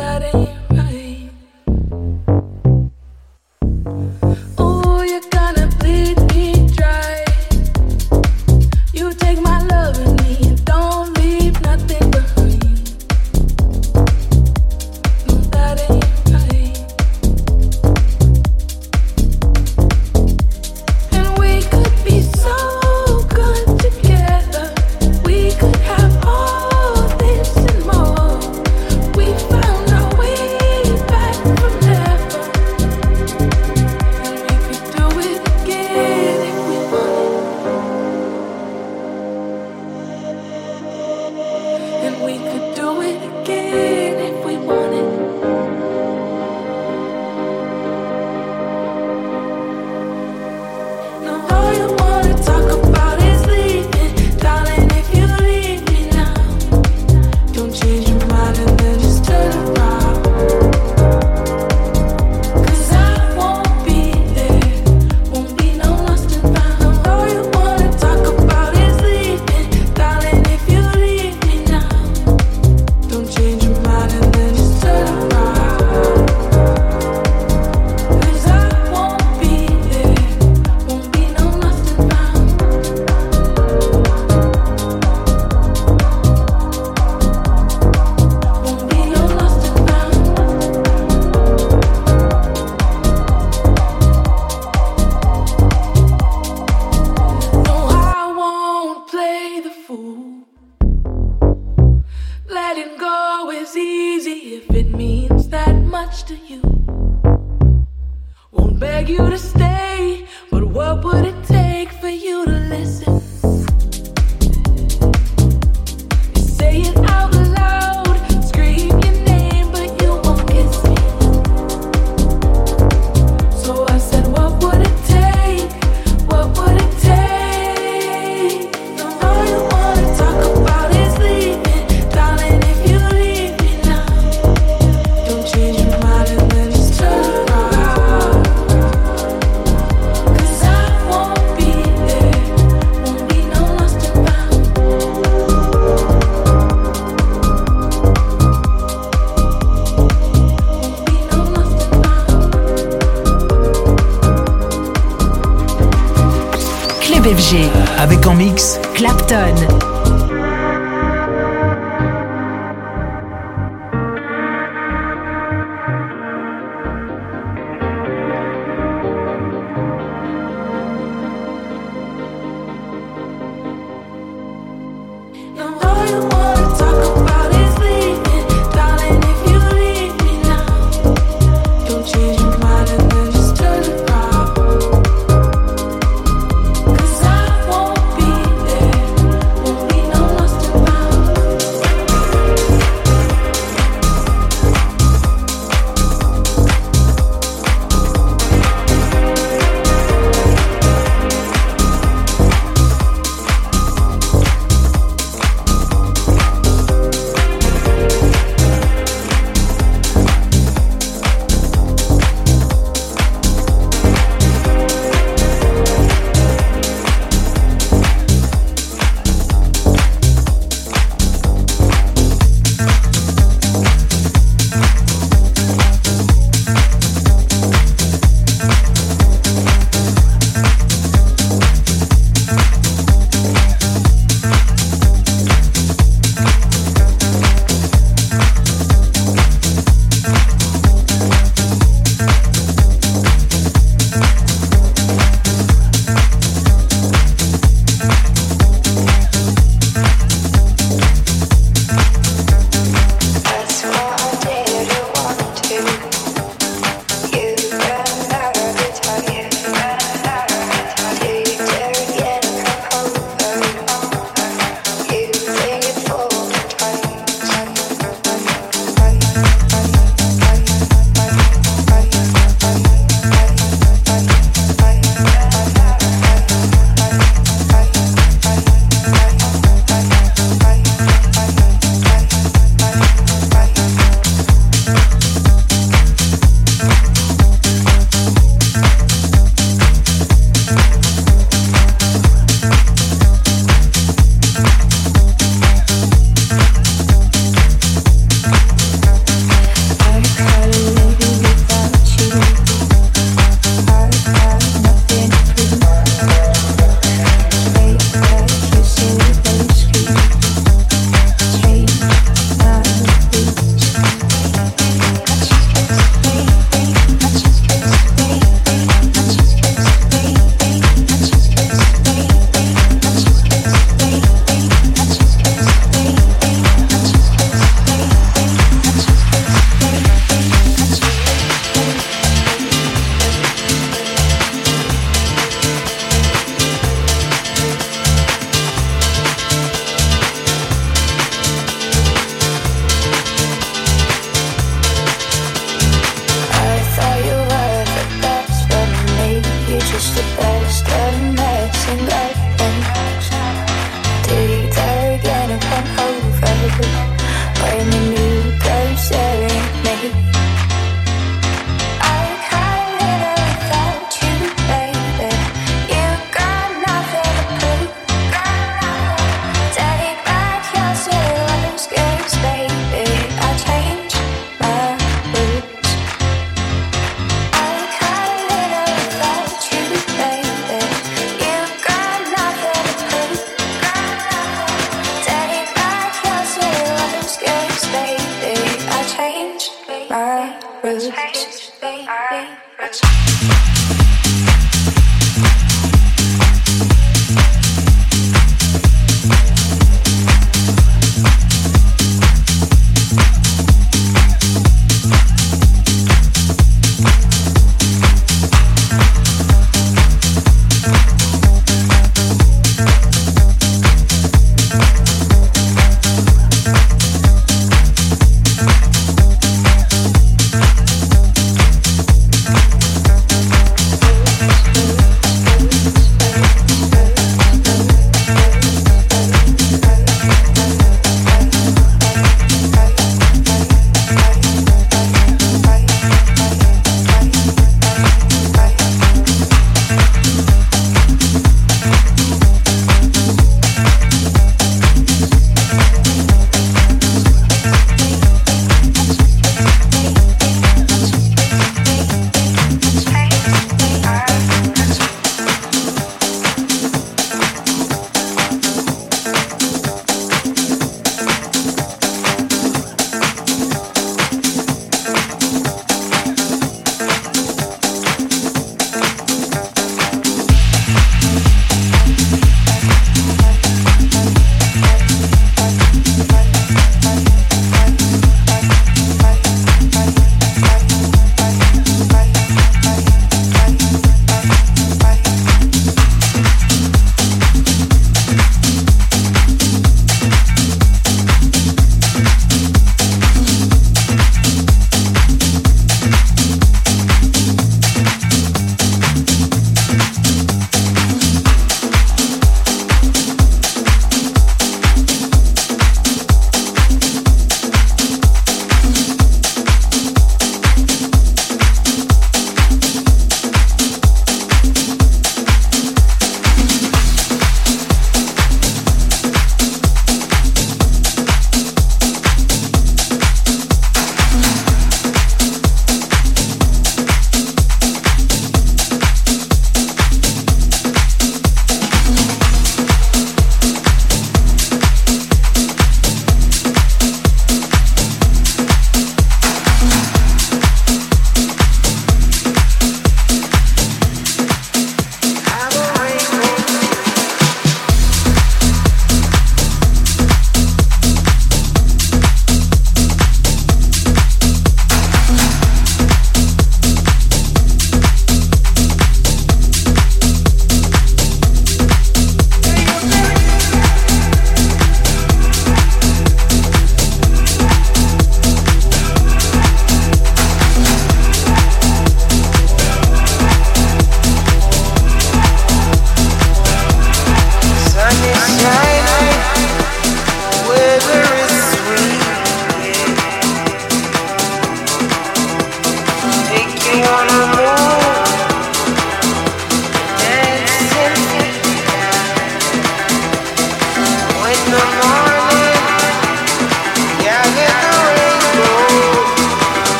Avec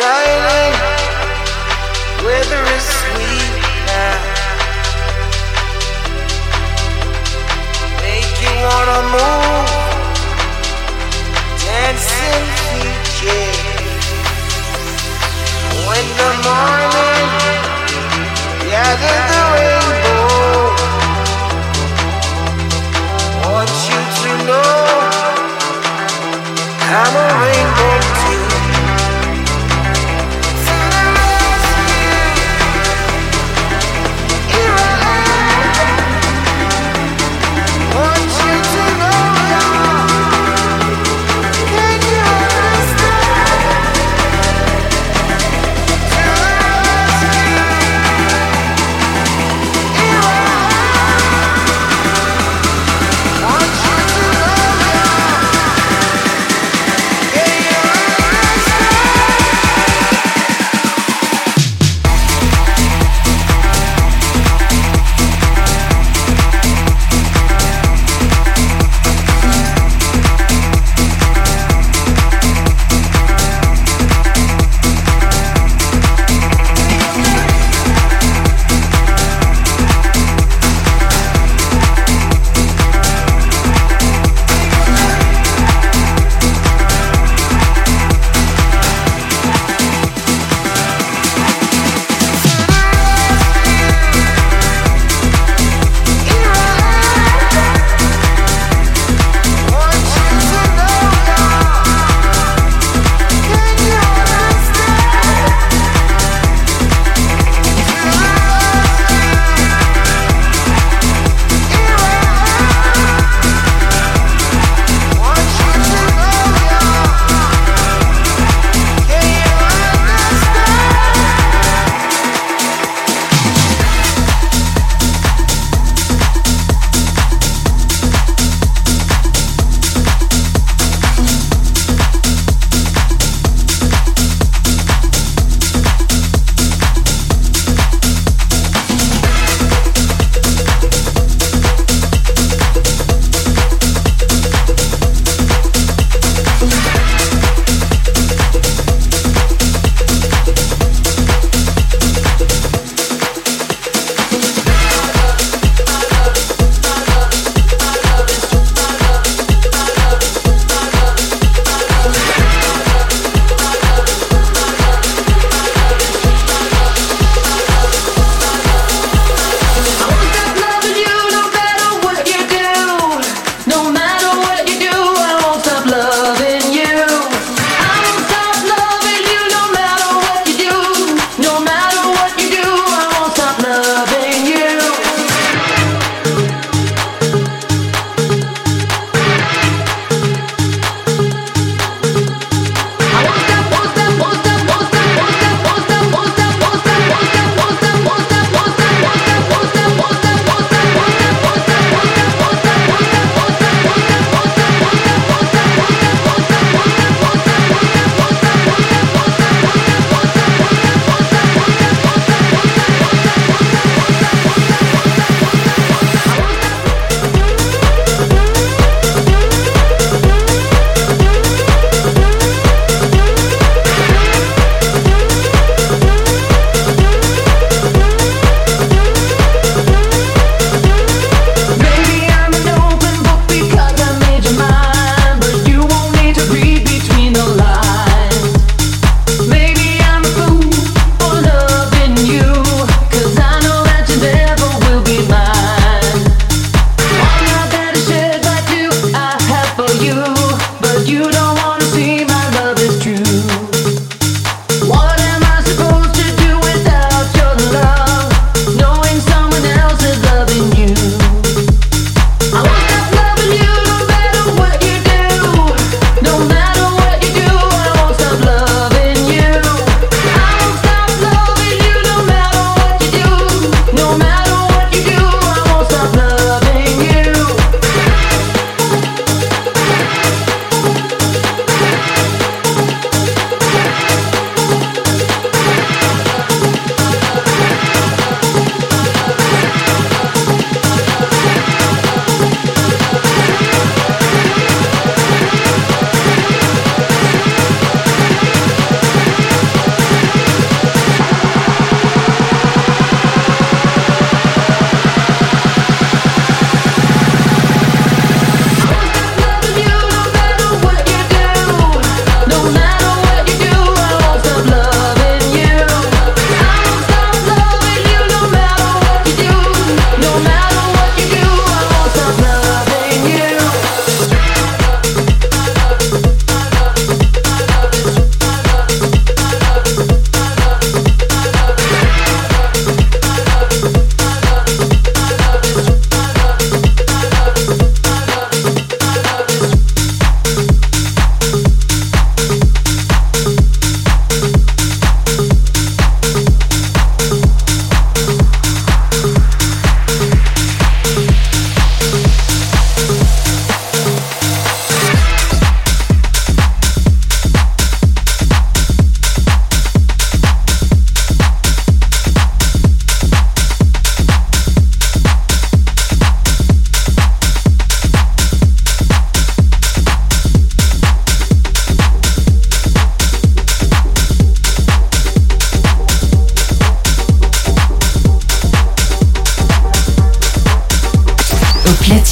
shine.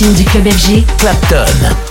Du club FG, Clapton.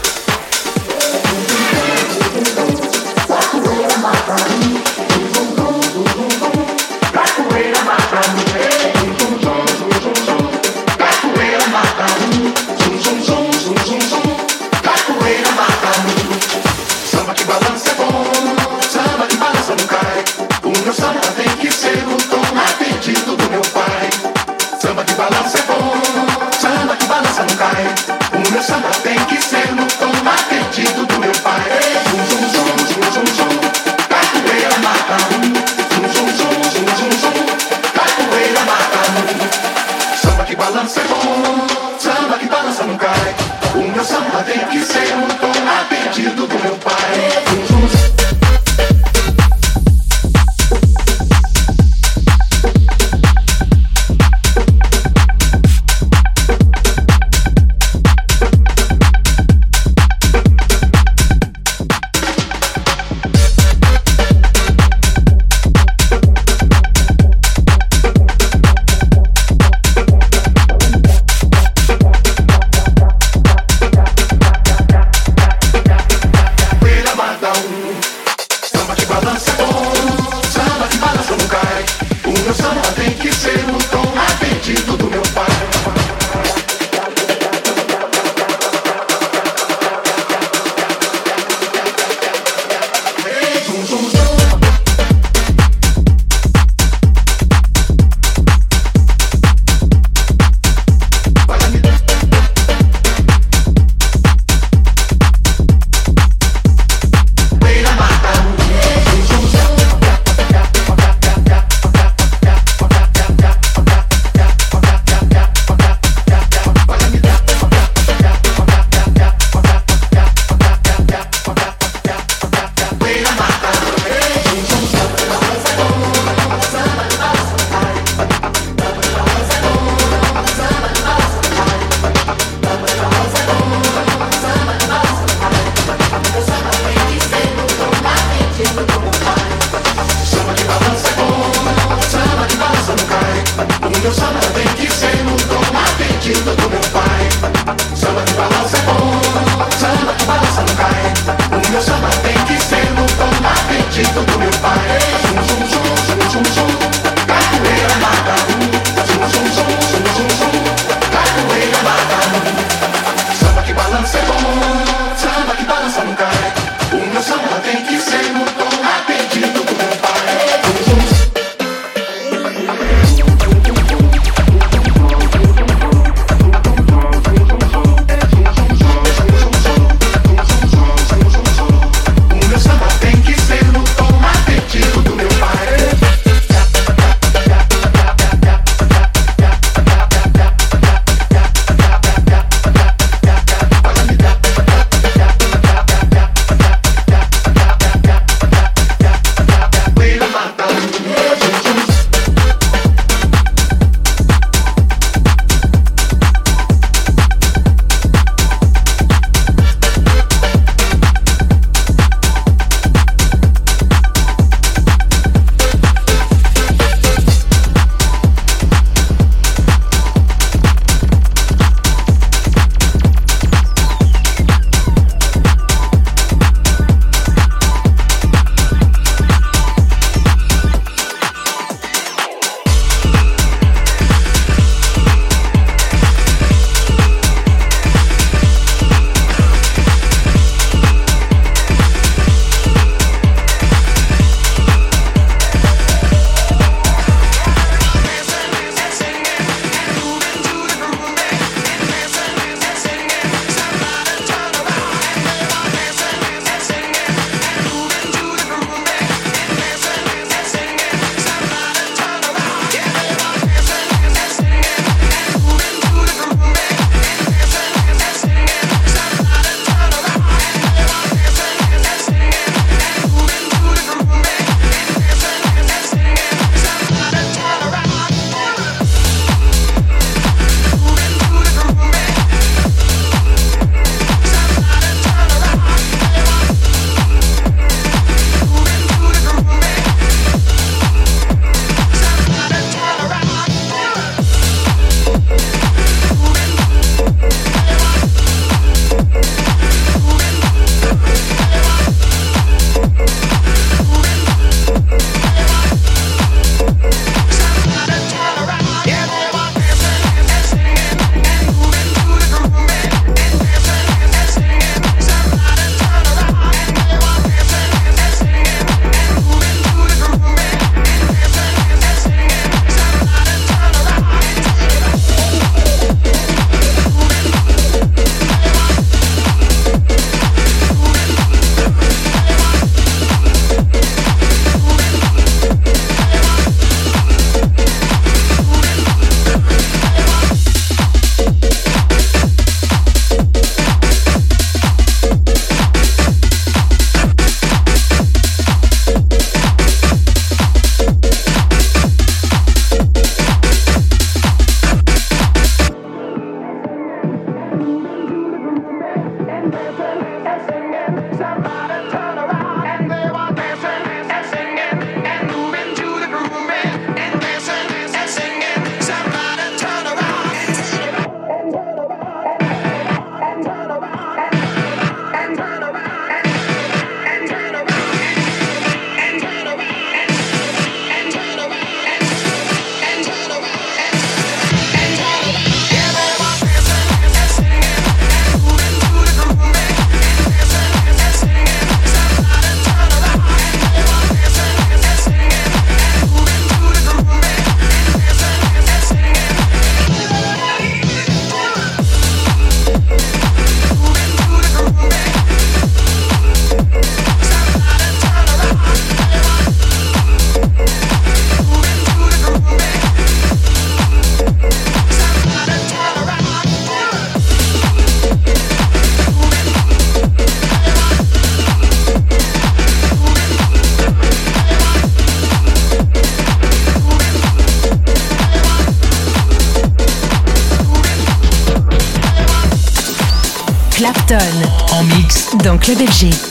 Club FG.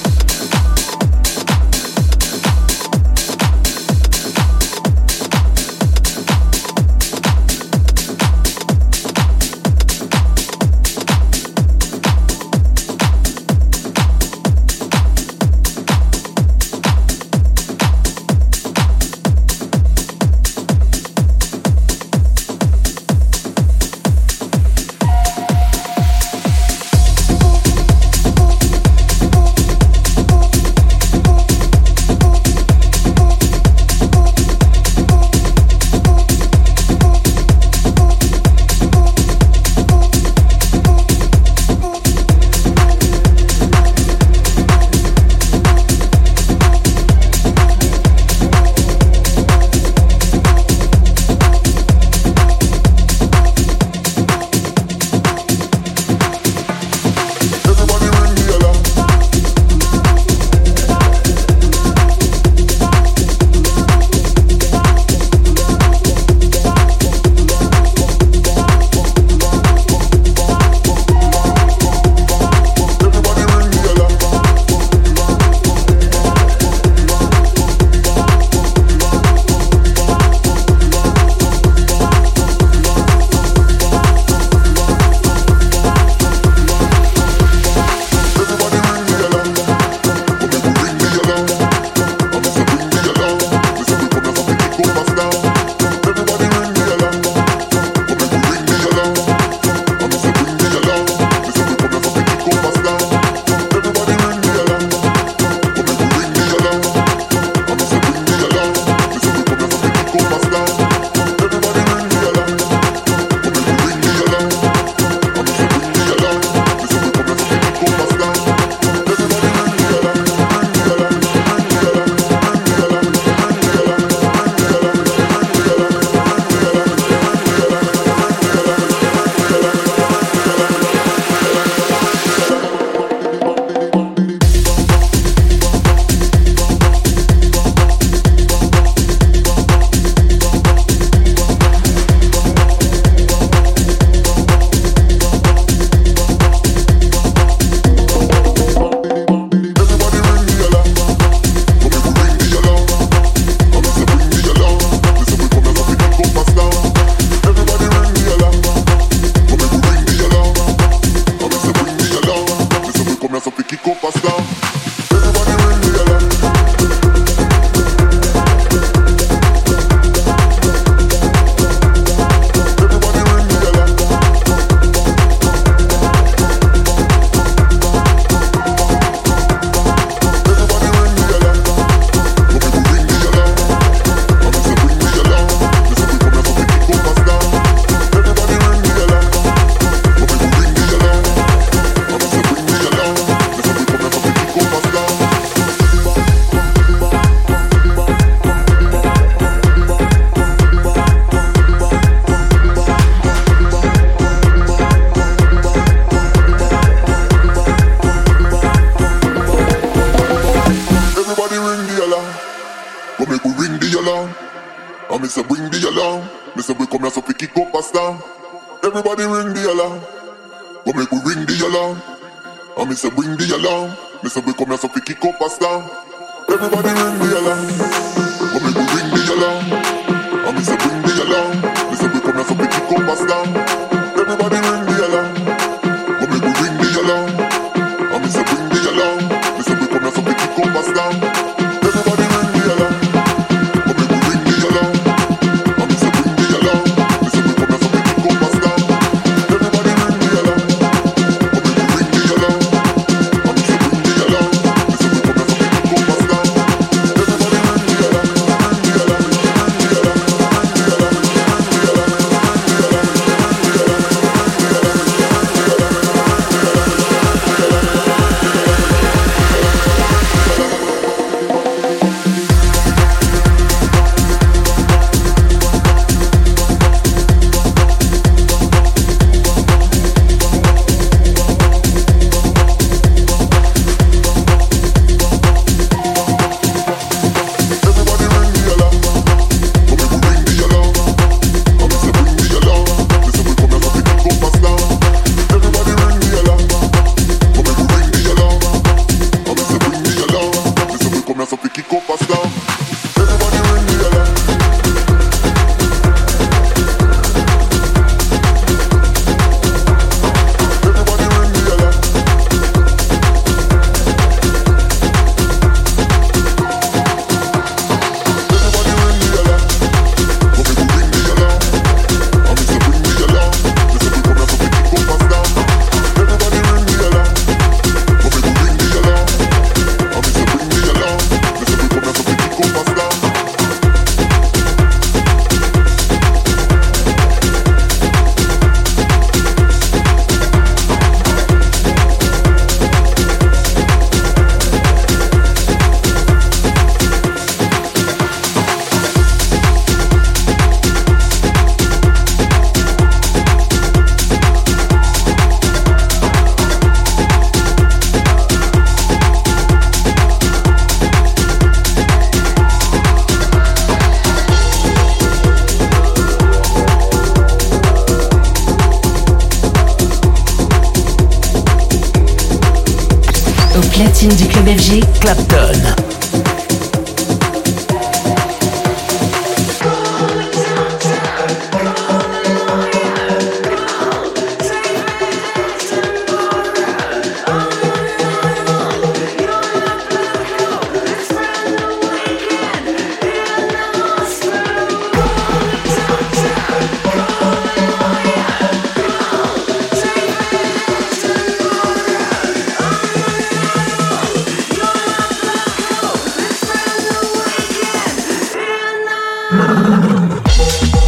Música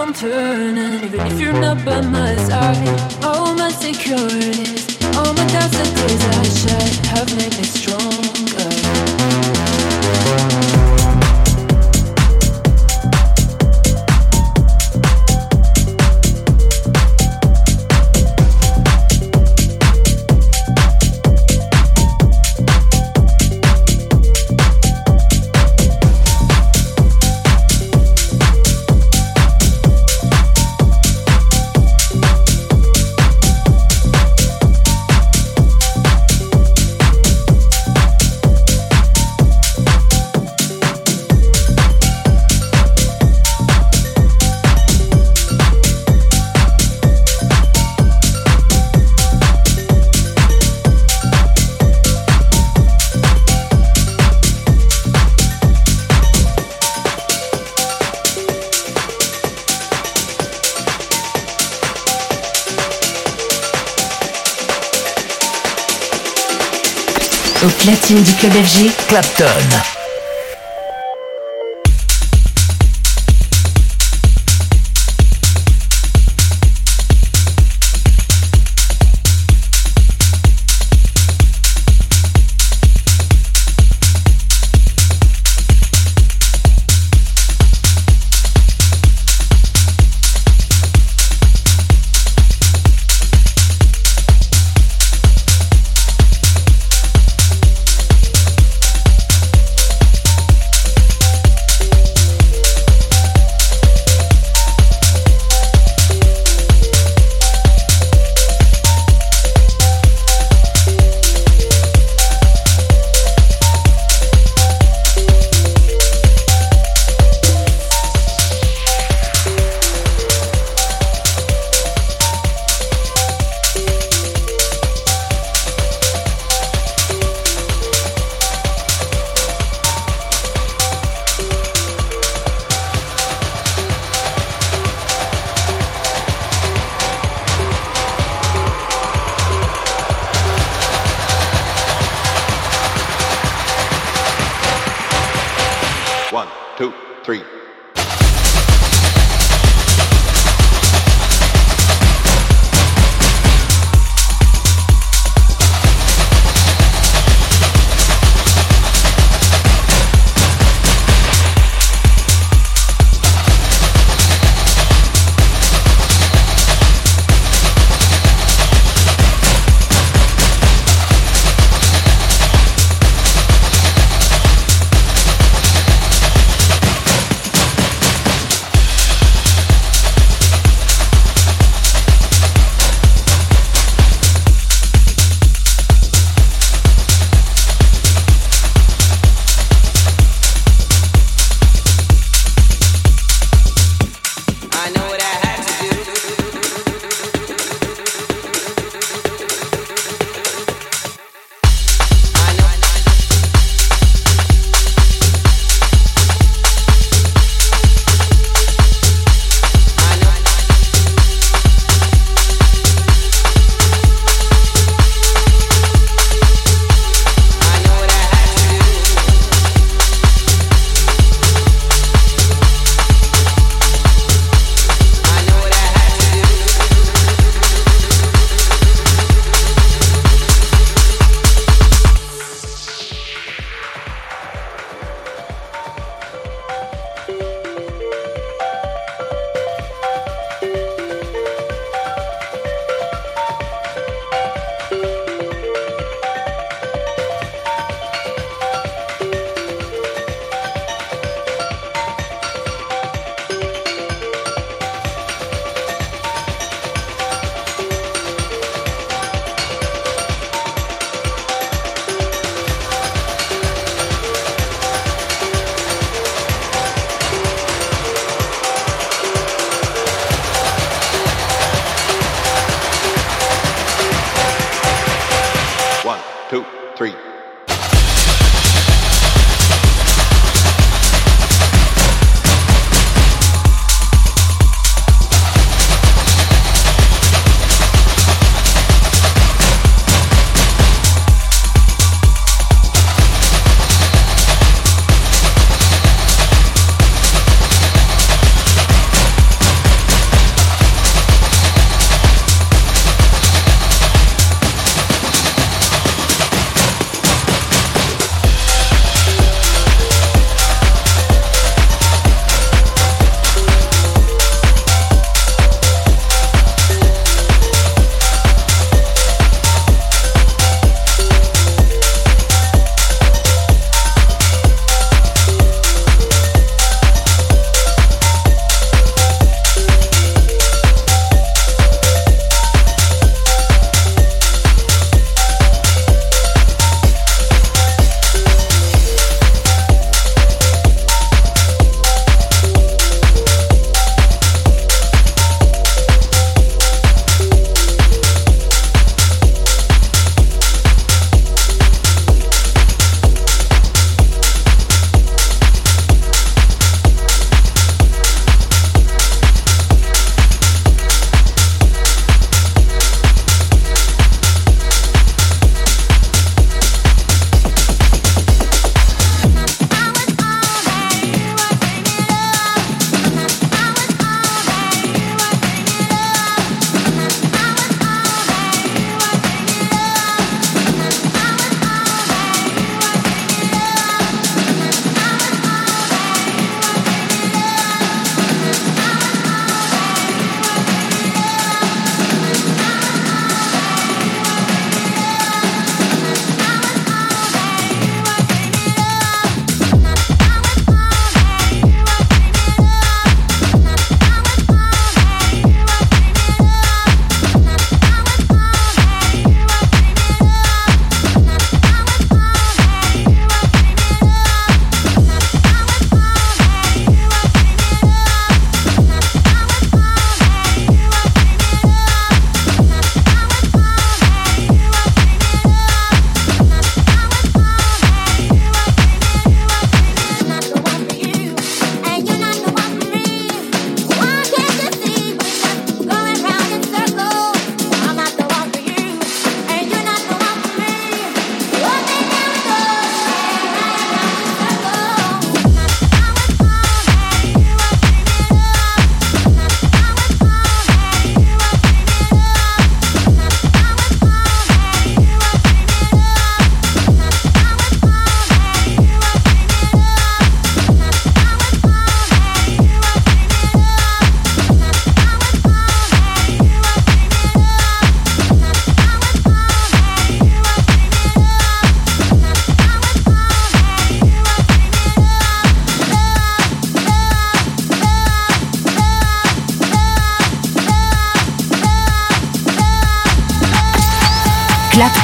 I'm too. Platine du club FG, Clapton.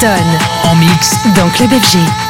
Clapton. En mix dans Club FG.